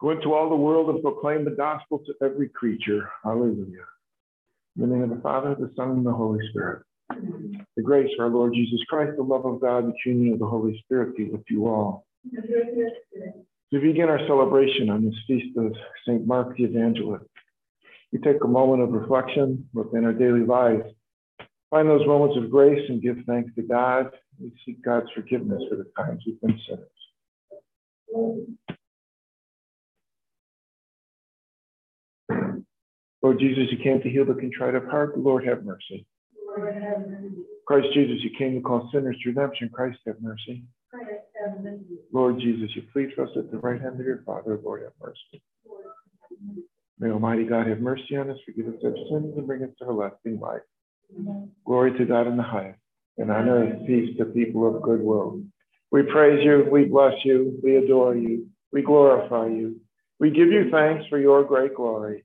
Go into all the world and proclaim the gospel to every creature. Hallelujah. In the name of the Father, the Son, and the Holy Spirit. The grace of our Lord Jesus Christ, the love of God, the communion of the Holy Spirit be with you all. To begin our celebration on this feast of St. Mark the Evangelist, we take a moment of reflection within our daily lives. Find those moments of grace and give thanks to God. We seek God's forgiveness for the times we've been sinners. Lord Jesus, you came to heal the contrite of heart. Lord, have mercy. Christ Jesus, you came to call sinners to redemption. Christ, have mercy. Lord Jesus, you plead for us at the right hand of your Father. Lord, have mercy. May Almighty God have mercy on us, forgive us our sins, and bring us to everlasting life. Glory to God in the highest, and on earth peace to people of good will. We praise you, we bless you, we adore you, we glorify you. We give you thanks for your great glory.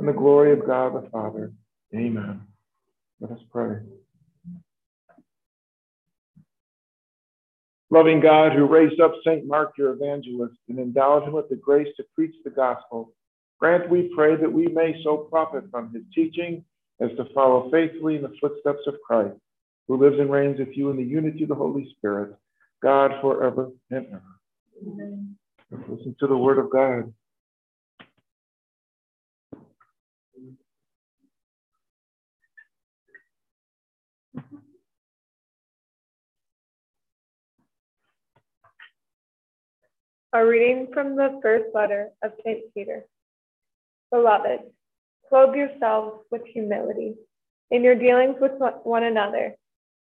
and the glory of God the Father. Amen. Let us pray. Loving God, who raised up St. Mark, your evangelist, and endowed him with the grace to preach the gospel, grant, we pray, that we may so profit from his teaching as to follow faithfully in the footsteps of Christ, who lives and reigns with you in the unity of the Holy Spirit, God forever and ever. Amen. Listen to the word of God. A reading from the first letter of St. Peter. Beloved, clothe yourselves with humility in your dealings with one another,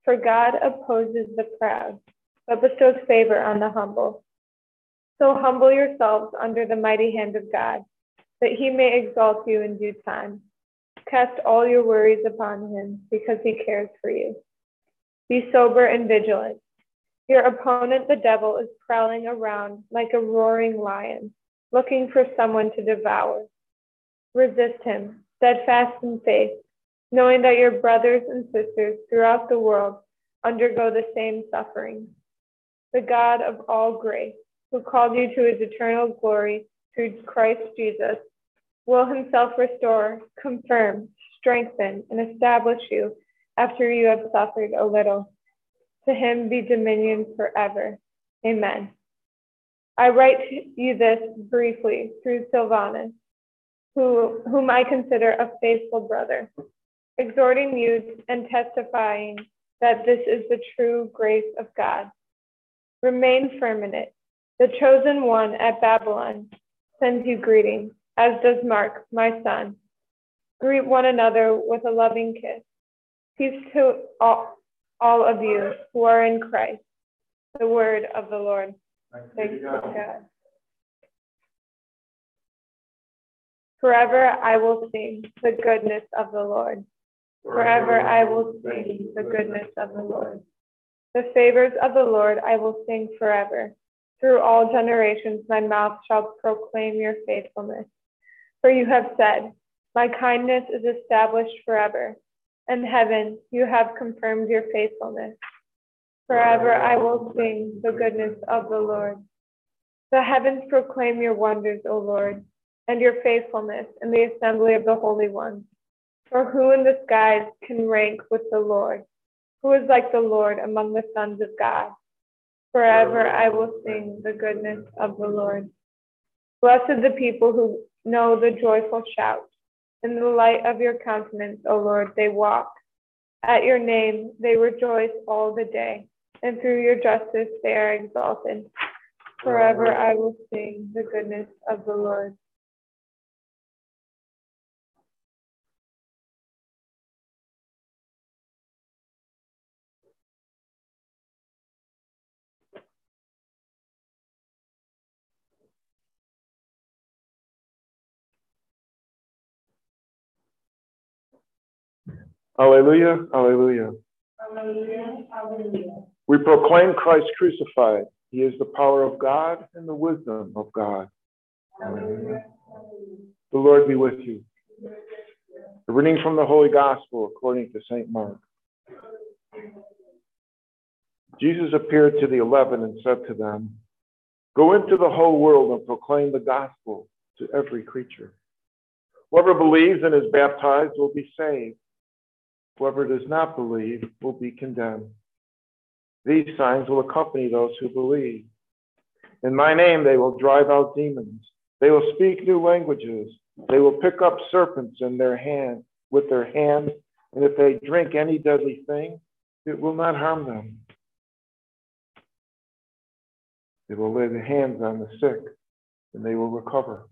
for God opposes the proud, but bestows favor on the humble. So humble yourselves under the mighty hand of God, that he may exalt you in due time. Cast all your worries upon him, because he cares for you. Be sober and vigilant. Your opponent, the devil, is prowling around like a roaring lion, looking for someone to devour. Resist him, steadfast in faith, knowing that your brothers and sisters throughout the world undergo the same suffering. The God of all grace, who called you to his eternal glory through Christ Jesus, will himself restore, confirm, strengthen, and establish you after you have suffered a little. To him be dominion forever. Amen. I write you this briefly through Silvanus, who, whom I consider a faithful brother, exhorting you and testifying that this is the true grace of God. Remain firm in it. The chosen one at Babylon sends you greetings, as does Mark, my son. Greet one another with a loving kiss. Peace to all all of you who are in Christ. The word of the Lord. Thanks to God. Forever I will sing the goodness of the Lord. Forever I will sing the goodness of the Lord. The favors of the Lord I will sing forever. Through all generations my mouth shall proclaim your faithfulness. For you have said, My kindness is established forever and heaven, you have confirmed your faithfulness. Forever I will sing the goodness of the Lord. The heavens proclaim your wonders, O Lord, and your faithfulness in the assembly of the holy ones. For who in the skies can rank with the Lord? Who is like the Lord among the sons of God? Forever I will sing the goodness of the Lord. Blessed the people who know the joyful shout. In the light of your countenance, O Lord, they walk. At your name, they rejoice all the day, and through your justice, they are exalted. Forever I will sing the goodness of the Lord. Alleluia, alleluia. Alleluia, alleluia. We proclaim Christ crucified. He is the power of God and the wisdom of God. Alleluia. The Lord be with you. The reading from the Holy Gospel according to St. Mark. Jesus appeared to the eleven and said to them, Go into the whole world and proclaim the gospel to every creature. Whoever believes and is baptized will be saved. Whoever does not believe will be condemned. These signs will accompany those who believe. In my name, they will drive out demons. They will speak new languages. They will pick up serpents in their hand with their hands, and if they drink any deadly thing, it will not harm them. They will lay their hands on the sick, and they will recover.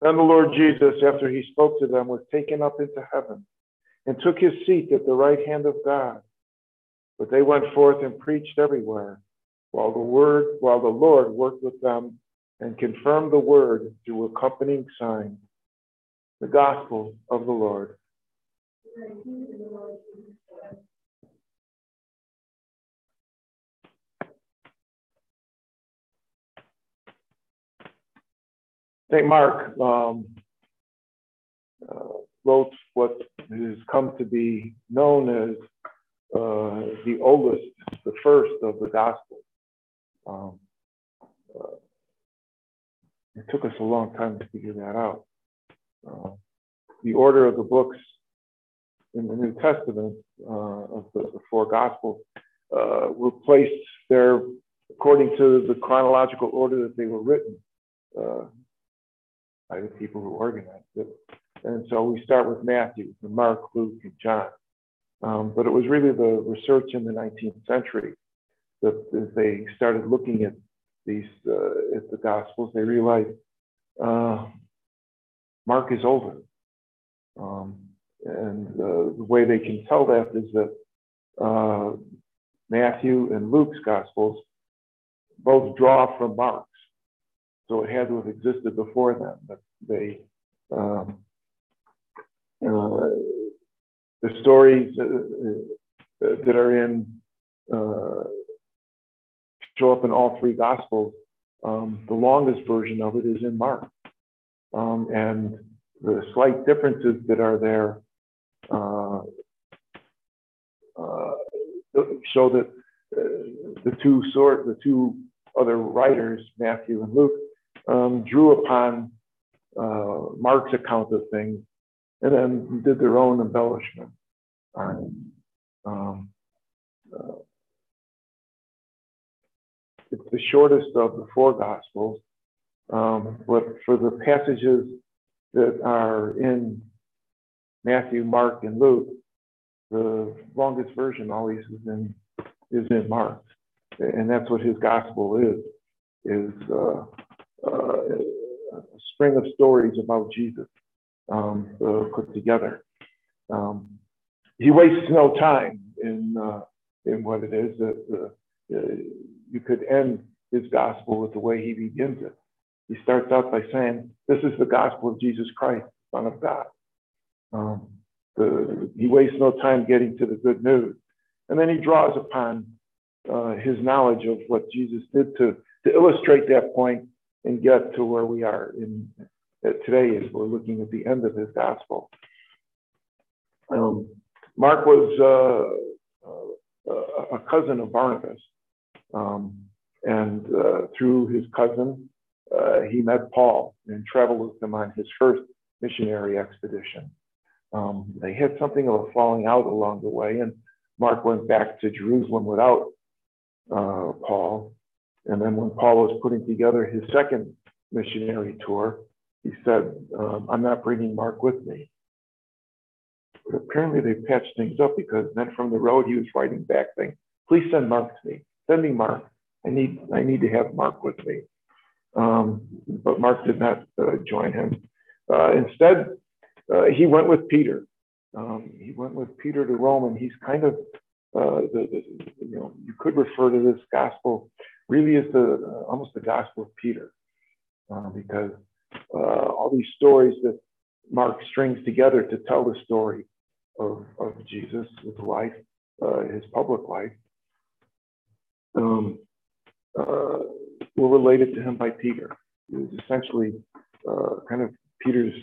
Then the Lord Jesus, after he spoke to them, was taken up into heaven and took his seat at the right hand of God. But they went forth and preached everywhere, while the word, while the Lord worked with them and confirmed the word through accompanying signs. The gospel of the Lord. St. Mark um, uh, wrote what has come to be known as uh, the oldest, the first of the Gospels. Um, uh, it took us a long time to figure that out. Uh, the order of the books in the New Testament uh, of the, the, four Gospels uh, were placed there according to the chronological order that they were written by the people who organized it. And so we start with Matthew, and Mark, Luke, and John. Um, but it was really the research in the 19th century that they started looking at these uh, at the Gospels, they realized uh, Mark is older. Um, and uh, the way they can tell that is that uh, Matthew and Luke's Gospels both draw from Mark's. So it had to have existed before them, but they um, the stories uh, uh, that are in show up in all three gospels. Um, the longest version of it is in Mark, um, and the slight differences that are there uh, uh, show that uh, the two sort the two other writers, Matthew and Luke, um, drew upon Mark's account of things and then did their own embellishment. On um, uh, it's the shortest of the four gospels um, but for the passages that are in matthew mark and luke the longest version always is in is in mark. And that's what his gospel is is uh, uh, a string of stories about jesus um, uh, put together. Um, he wastes no time in uh, in what it is that uh, uh, you could end his gospel with the way he begins it. He starts out by saying, "This is the gospel of Jesus Christ, Son of God." Um, the, he wastes no time getting to the good news, and then he draws upon uh, his knowledge of what Jesus did to to illustrate that point and get to where we are in today as we're looking at the end of his gospel. Um, Mark was uh, uh, a cousin of Barnabas, um, and uh, through his cousin, uh, he met Paul and traveled with him on his first missionary expedition. Um, they had something of a falling out along the way, and Mark went back to Jerusalem without uh, Paul. And then when Paul was putting together his second missionary tour, he said, um, I'm not bringing Mark with me. But apparently they patched things up because then from the road he was writing back saying, please send Mark to me. Send me Mark. I need, I need to have Mark with me. Um, but Mark did not uh, join him. Uh, instead, uh, he went with Peter. Um, he went with Peter to Rome, and he's kind of uh, the, the, you know you could refer to this gospel really as the uh, almost the gospel of Peter uh, because uh, all these stories that Mark strings together to tell the story of, of Jesus, his life, uh, his public life, um, uh, were related to him by Peter. He was essentially uh, kind of Peter's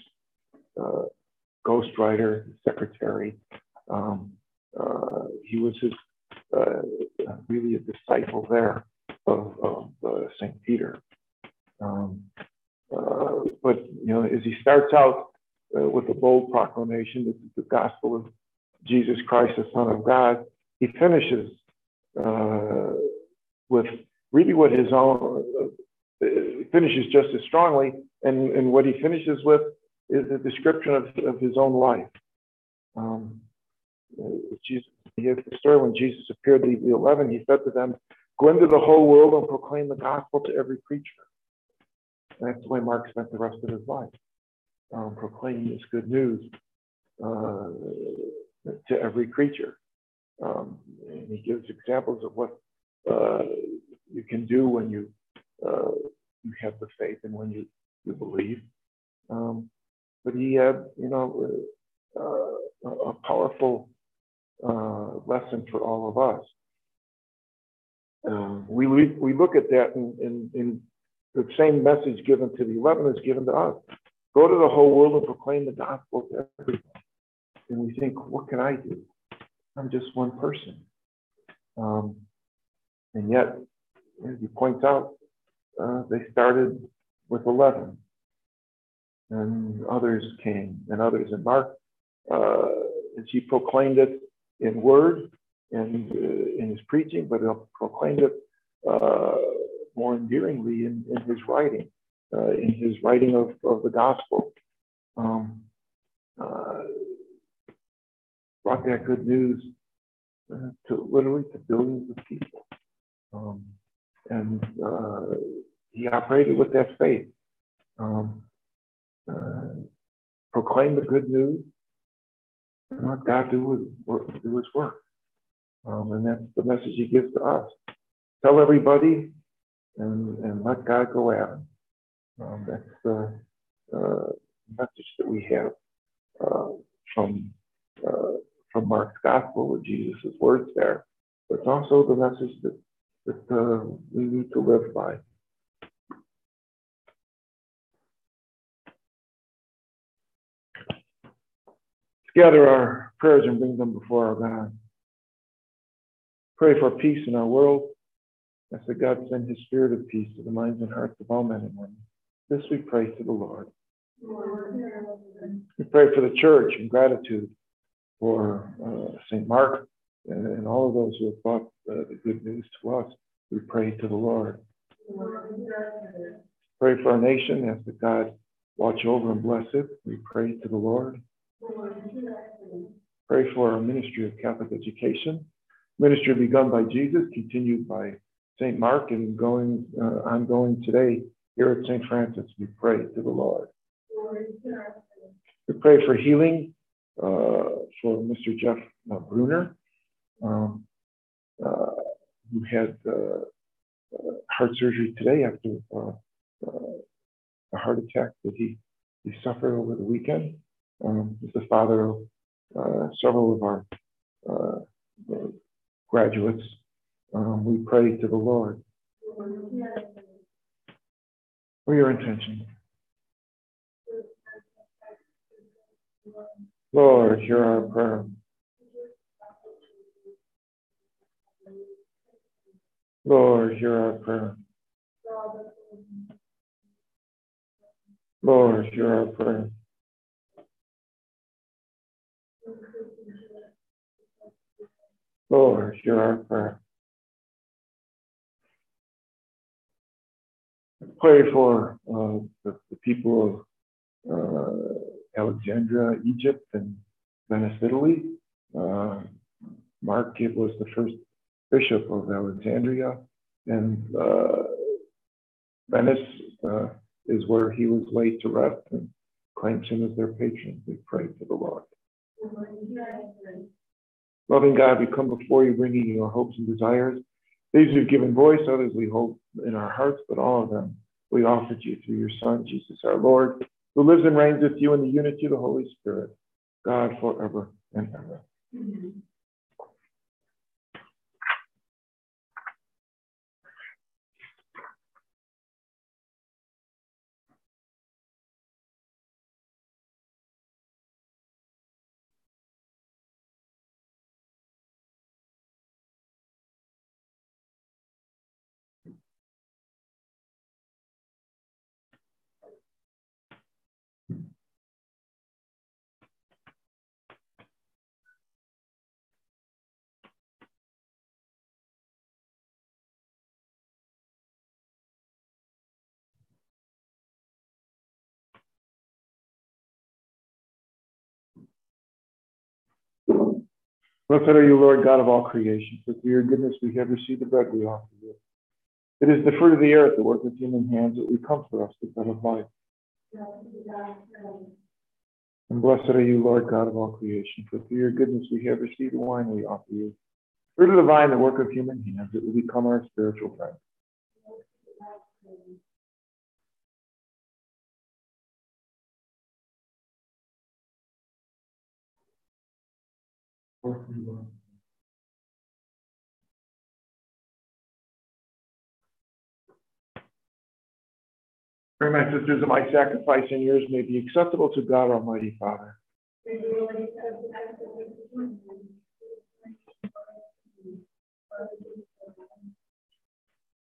uh, ghostwriter, secretary. Um, uh, he was his really a disciple there of, of Saint Peter. Um, uh, but you know, as he starts out uh, with a bold proclamation, this is the gospel of Jesus Christ, the Son of God, he finishes uh, with really what his own uh, finishes just as strongly, and, and what he finishes with is a description of, of his own life. Um, Jesus, he has the story when Jesus appeared to the eleven, he said to them, Go into the whole world and proclaim the gospel to every creature. That's the way Mark spent the rest of his life, um, proclaiming this good news uh, to every creature. Um, and he gives examples of what uh, you can do when you uh, you have the faith and when you, you believe. Um, but he had, you know, uh, a powerful uh, lesson for all of us. Um, we, we look at that in, in, in, the same message given to the 11 is given to us. Go to the whole world and proclaim the gospel to everyone. And we think, what can I do? I'm just one person. Um, and yet, as you point out, uh, they started with 11 and others came and others. And Mark, uh, as he proclaimed it in word and uh, in his preaching, but he proclaimed it uh, more endearingly in, in his writing, uh, in his writing of, of the gospel. Um, uh, brought that good news uh, to literally to billions of people. Um, and he operated with that faith. Um, uh, proclaim the good news, and let God do his work. Do his work. Um, and that's the message he gives to us. Tell everybody and, and let God go at them. Um, that's the uh, message that we have uh, from, uh, from Mark's gospel with Jesus' words there. But it's also the message that, that uh, we need to live by. gather our prayers and bring them before our God. Pray for peace in our world. Ask that God send his spirit of peace to the minds and hearts of all men and women. This we pray to the Lord. We pray for the church in gratitude for uh, St. Mark and, and, all of those who have brought uh, the good news to us. We pray to the Lord. Pray for our nation. Ask that God watch over and bless it. We pray to the Lord. Pray for our ministry of Catholic education, ministry begun by Jesus, continued by St. Mark, and going uh, ongoing today here at St. Francis. We pray to the Lord. We pray for healing uh, for Mr. Jeff uh, Bruner, um, uh, who had uh, uh, heart surgery today after a heart attack that he, he suffered over the weekend um, is the father of several of our graduates. Um, we pray to the Lord for your intention. Lord, hear our prayer. Lord, hear our prayer. Lord, hear our prayer. Lord, hear our prayer. Pray for uh, the, the, people of uh, Alexandria, Egypt, and Venice, Italy. Uh, Mark was the first bishop of Alexandria, and uh, Venice uh, is where he was laid to rest and claims him as their patron. We pray to the Lord. Loving God, we come before you bringing you our hopes and desires. These we've given voice, others we hope in our hearts, but all of them we offer to you through your Son, Jesus our Lord, who lives and reigns with you in the unity of the Holy Spirit, God forever and ever. Blessed are you, Lord God of all creation, for through your goodness we have received the bread we offer you. It is the fruit of the earth, the work of human hands, that we come for us the bread of life. And blessed are you, Lord God of all creation, for through your goodness we have received the wine we offer you. Fruit of the vine, the work of human hands, that will become our spiritual friend. Pray, my sisters, that my sacrifice and yours may be acceptable to God Almighty Father.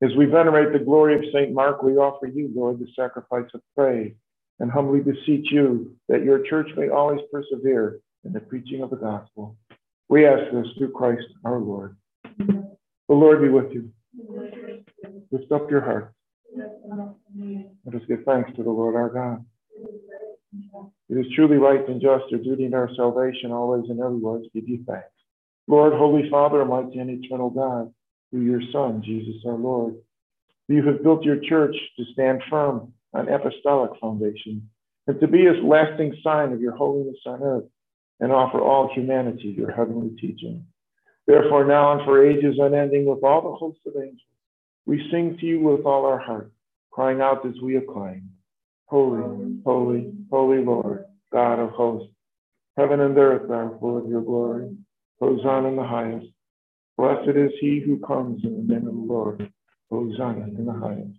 As we venerate the glory of St. Mark, we offer you, Lord, the sacrifice of praise and humbly beseech you that your church may always persevere in the preaching of the gospel. We ask this through Christ our Lord. The Lord be with you. Lift up your hearts. Let us give thanks to the Lord our God. It is truly right and just, our duty and our salvation, always and everywhere, to give you thanks. Lord, Holy Father, Almighty and eternal God, through your Son, Jesus our Lord, you have built your church to stand firm on apostolic foundation and to be a lasting sign of your holiness on earth and offer all humanity your heavenly teaching. Therefore, now and for ages unending, with all the hosts of angels, we sing to you with all our heart, crying out as we acclaim Holy, holy, holy Lord, God of hosts. Heaven and earth are full of your glory. Hosanna in the highest. Blessed is he who comes in the name of the Lord. Hosanna in the highest.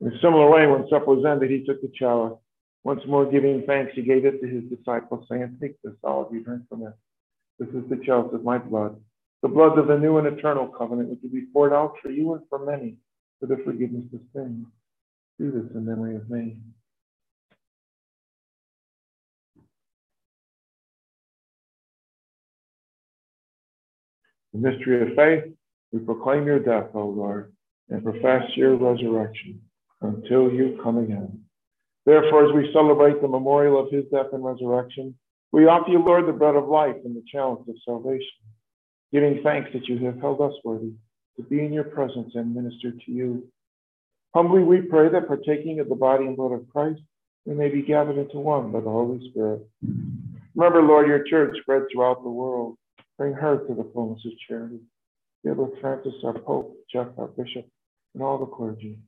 In a similar way, when supper was ended, he took the chalice. Once more giving thanks, he gave it to his disciples, saying, Take this, all of you, drink from it. This is the chalice of my blood, the blood of the new and eternal covenant, which will be poured out for you and for many for the forgiveness of sins. Do this in memory of me. The mystery of faith, we proclaim your death, O Lord, and profess your resurrection until you come again. Therefore, as we celebrate the memorial of his death and resurrection, we offer you, Lord, the bread of life and the chalice of salvation, giving thanks that you have held us worthy to be in your presence and minister to you. Humbly we pray that partaking of the body and blood of Christ, we may be gathered into one by the Holy Spirit. Remember, Lord, your church spread throughout the world. Bring her to the fullness of charity. Give with Francis, our Pope, Jeff, our Bishop, and all the clergy.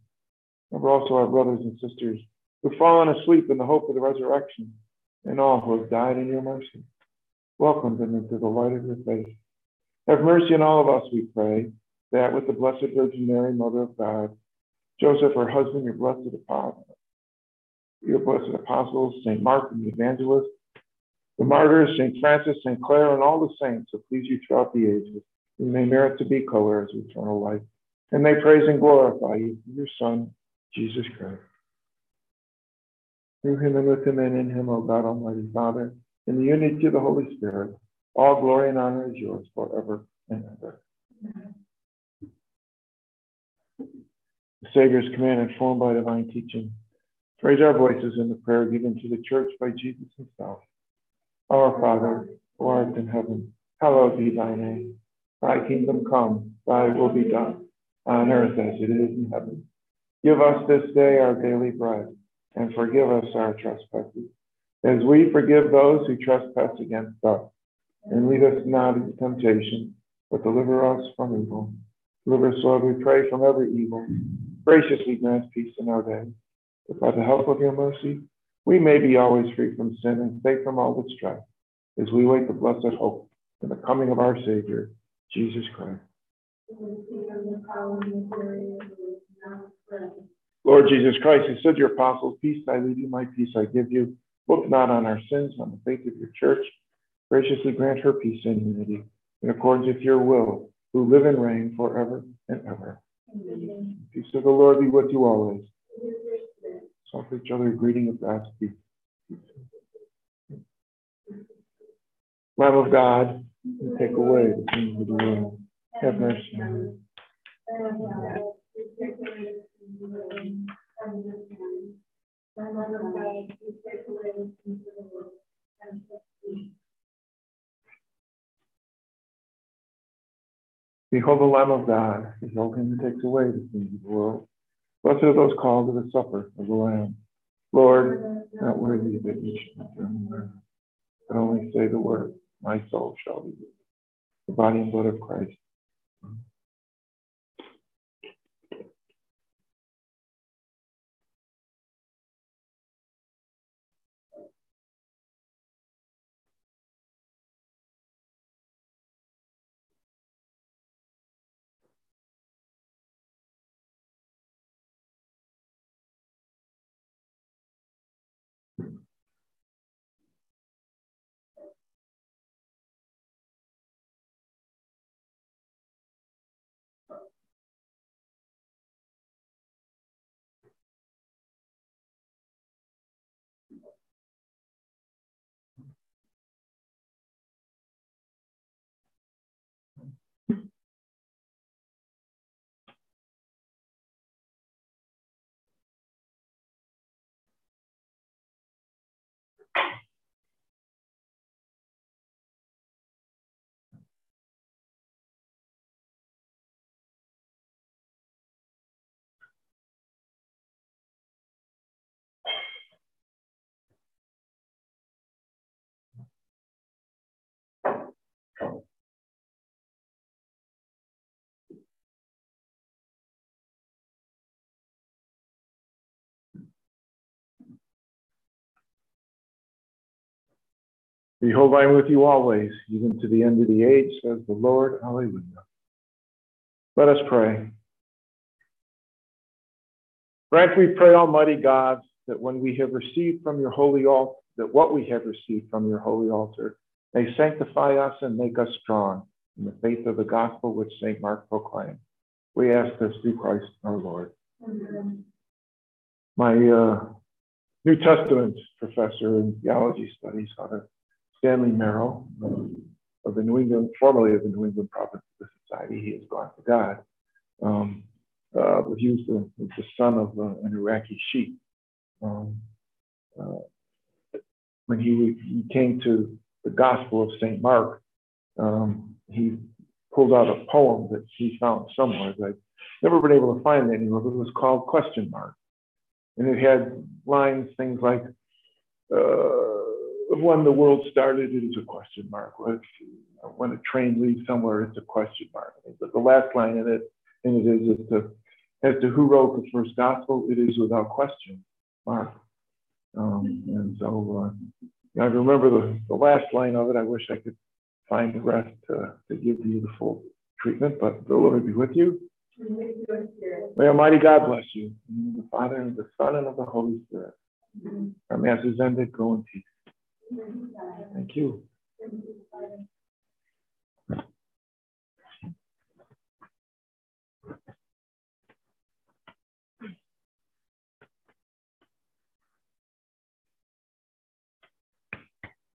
Remember also our brothers and sisters who've fallen asleep in the hope of the resurrection, and all who have died in your mercy. Welcome them into the light of your face. Have mercy on all of us, we pray, that with the Blessed Virgin Mary, Mother of God, Joseph, her husband, your blessed apostle, your blessed apostles, St. Mark and the evangelist, the martyrs, St. Francis, St. Clare, and all the saints who please you throughout the ages, we may merit to be co-heirs of eternal life, and may praise and glorify you, your Son, Jesus Christ. Through him and with him and in him, O God Almighty Father, in the unity of the Holy Spirit, all glory and honor is yours forever and ever. The Savior's command informed by divine teaching. Raise our voices in the prayer given to the church by Jesus himself. Our Father, who art in heaven, hallowed be thy name. Thy kingdom come, thy will be done, on earth as it is in heaven. Give us this day our daily bread, and forgive us our trespasses, as we forgive those who trespass against us. And lead us not into temptation, but deliver us from evil. Deliver us, Lord, we pray, from every evil. Graciously grant peace in our day, that by the help of your mercy, we may be always free from sin and safe from all distress, as we wait the blessed hope in the coming of our Savior, Jesus Christ. Lord Jesus Christ, who said to your apostles, Peace I leave you, my peace I give you. Look not on our sins, on the faith of your church. Graciously grant her peace and unity in accordance with your will, who live and reign forever and ever. Amen. Peace of the Lord be with you always. Offer each other a greeting of God's peace. Lamb of God, take away the sins of the world. Have mercy on Behold the Lamb of God, behold him who takes away the sins of the world. Blessed are those called to the supper of the Lamb. Lord, not worthy that you should enter the but only say the word, my soul shall be The body and blood of Christ Behold, I am with you always, even to the end of the age, says the Lord. Hallelujah. Let us pray. Grant, we pray, Almighty God, that when we have received from your holy altar, that what we have received from your holy altar may sanctify us and make us strong in the faith of the gospel which St. Mark proclaimed. We ask this through Christ our Lord. Amen. My uh, New Testament professor in theology studies, Father Stanley Marrow, of the New England, formerly of the New England Providence Society, he has gone to God. Um, uh, he was the, the son of uh, an Iraqi sheikh. Um, uh, when he, he came to the Gospel of St. Mark, um, he pulled out a poem that he found somewhere. I've never been able to find anywhere, but it was called Question Mark. And it had lines, things like, uh, when the world started, it is a question mark. When a train leaves somewhere, it's a question mark. But the last line in it, in it is, as to who wrote the first gospel, it is without question, Mark. Um, and so uh, I remember the, the last line of it. I wish I could find the rest to, to give you the full treatment, but the Lord be with you. May Almighty God bless you. the Father, and the Son, and of the Holy Spirit. Our Mass is ended. Go in peace. Thank you.